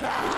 Ah!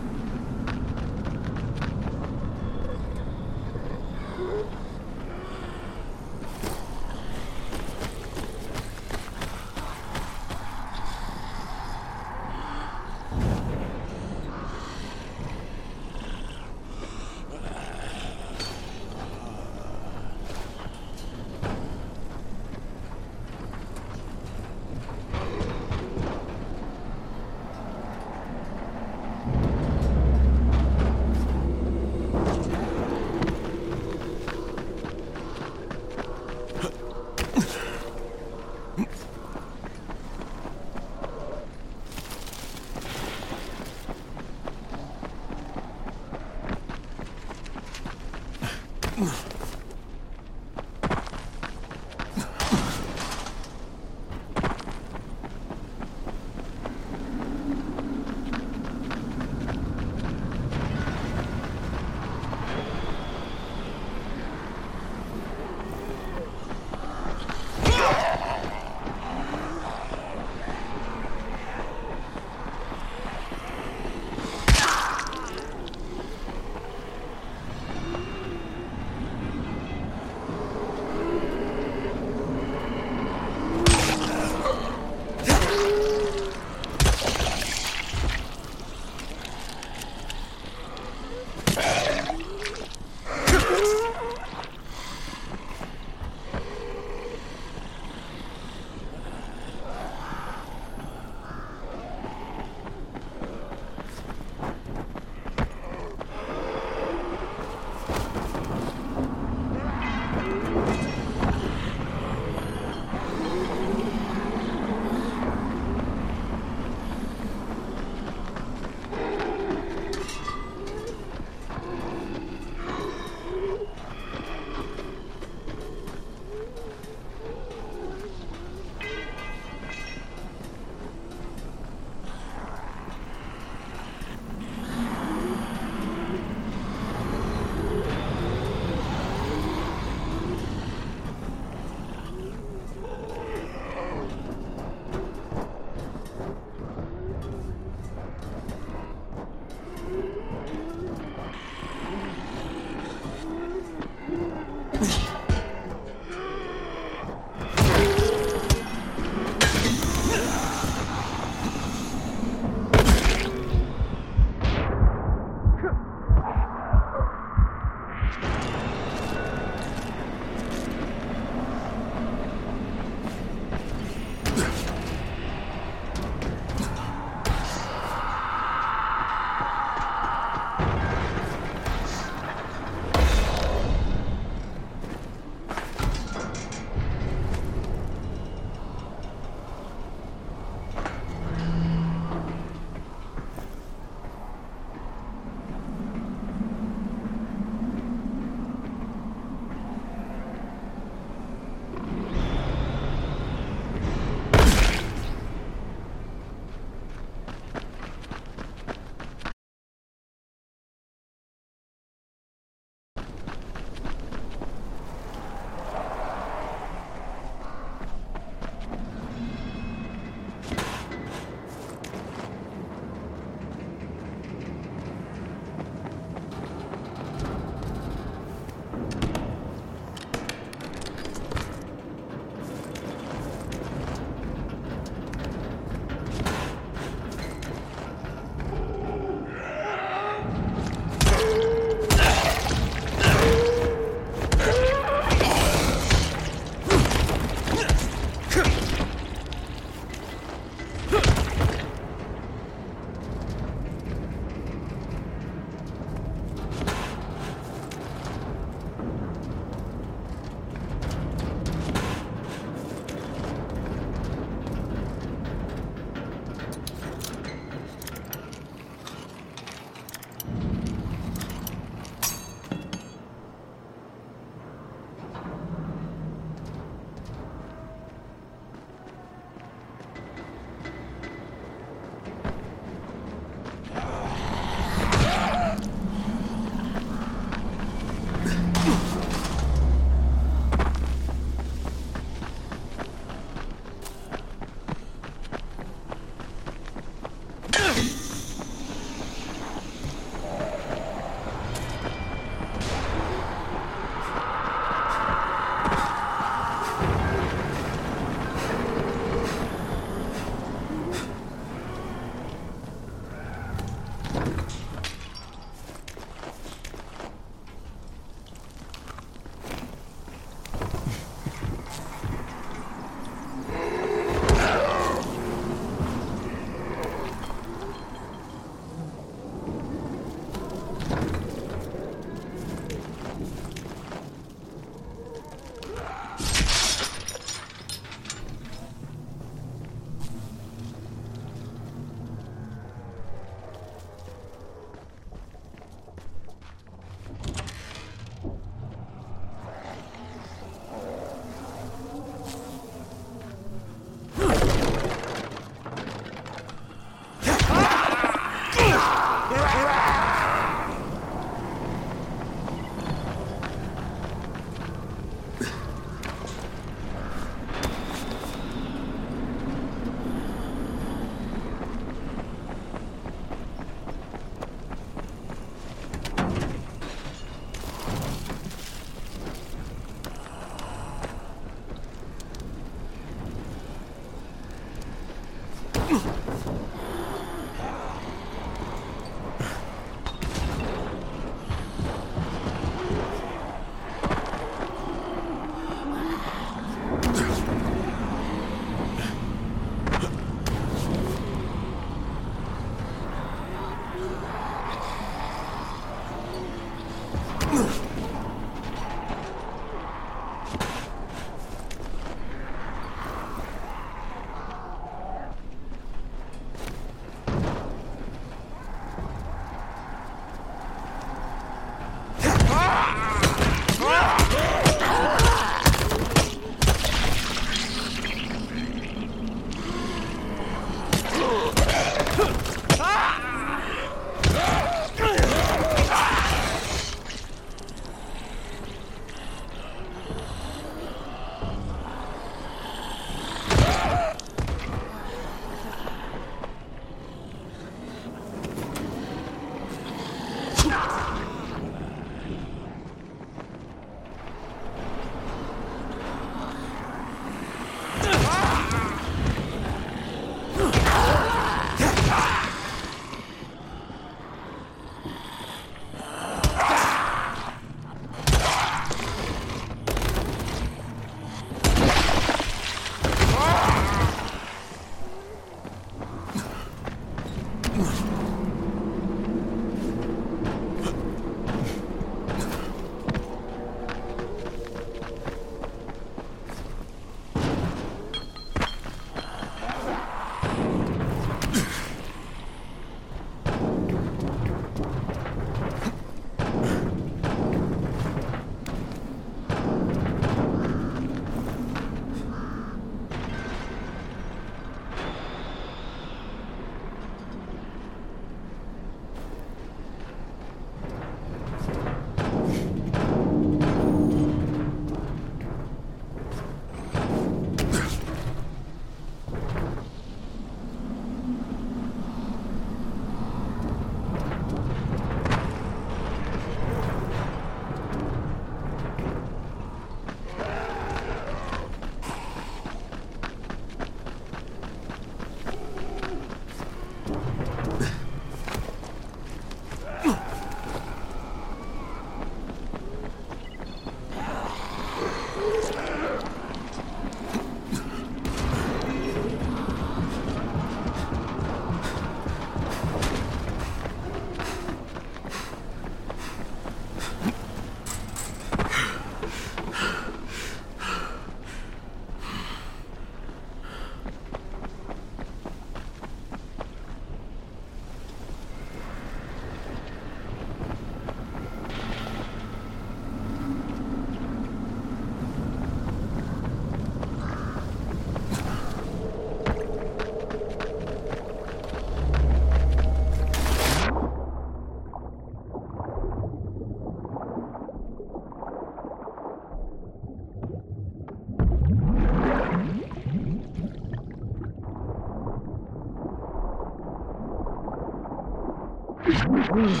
Whoa.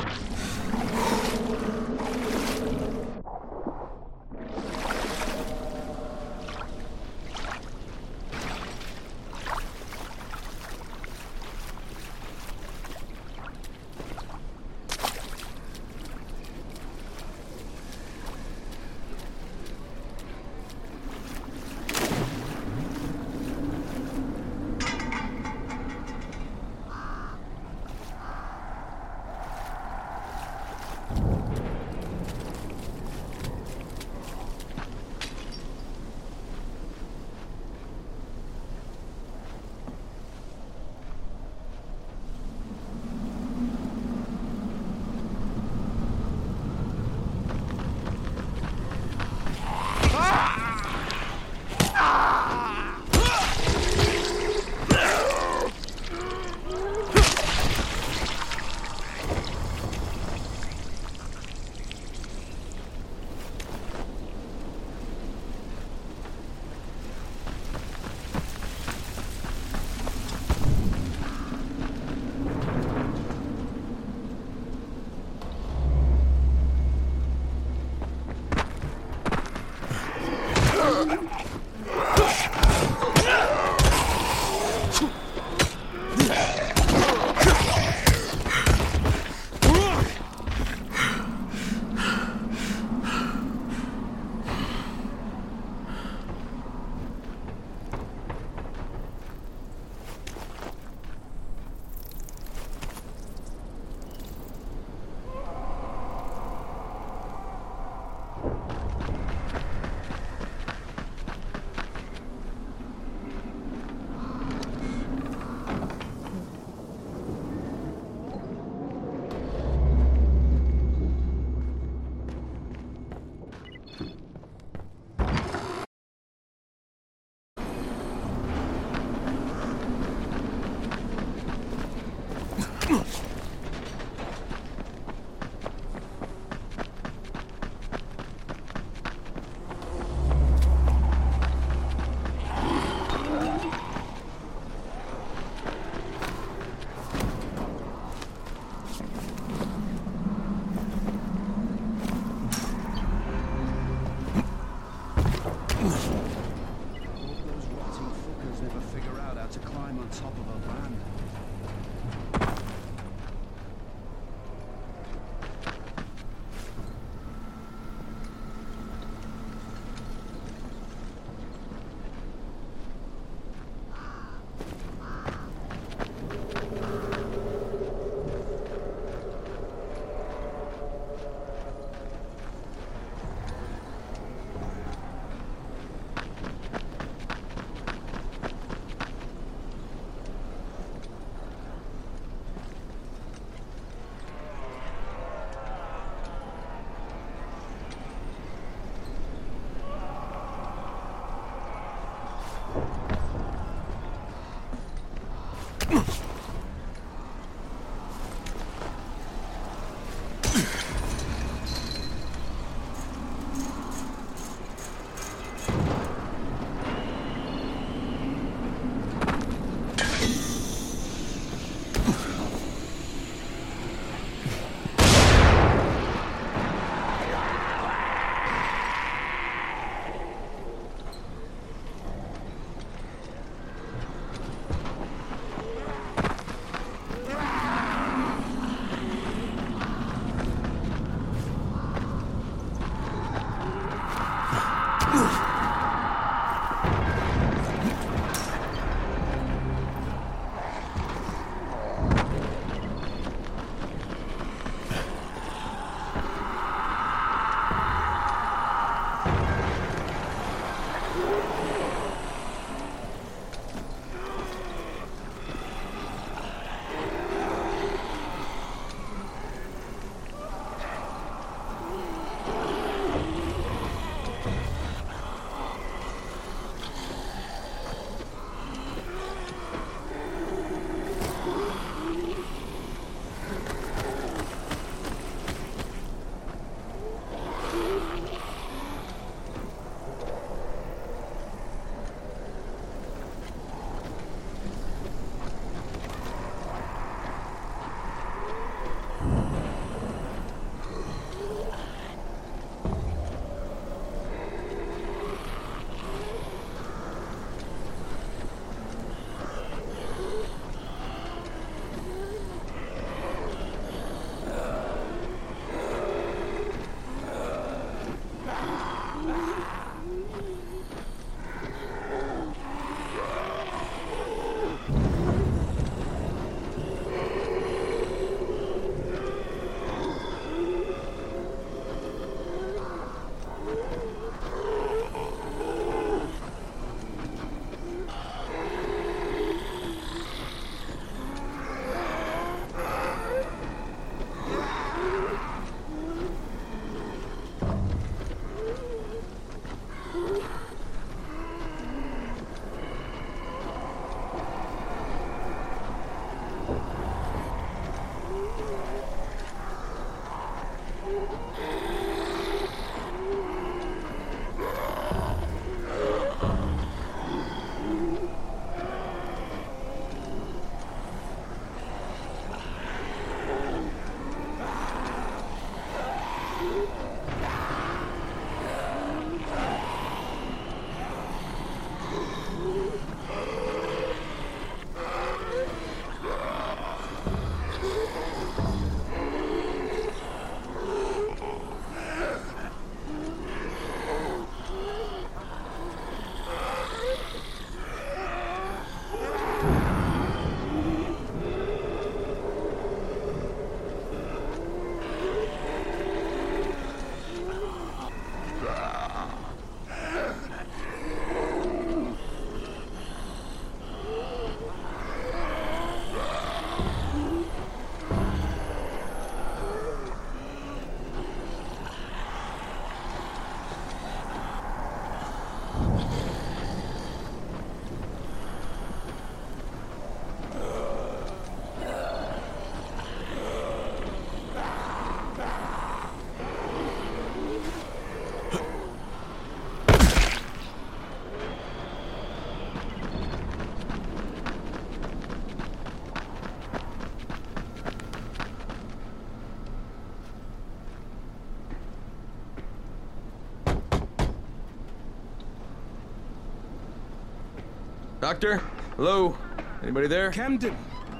Doctor? Hello? Anybody there? Camden,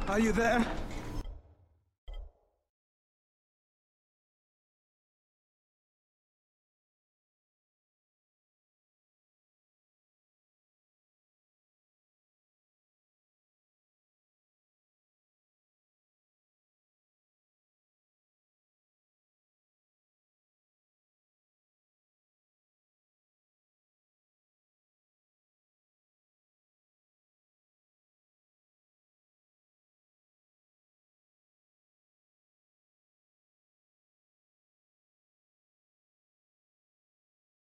are you there?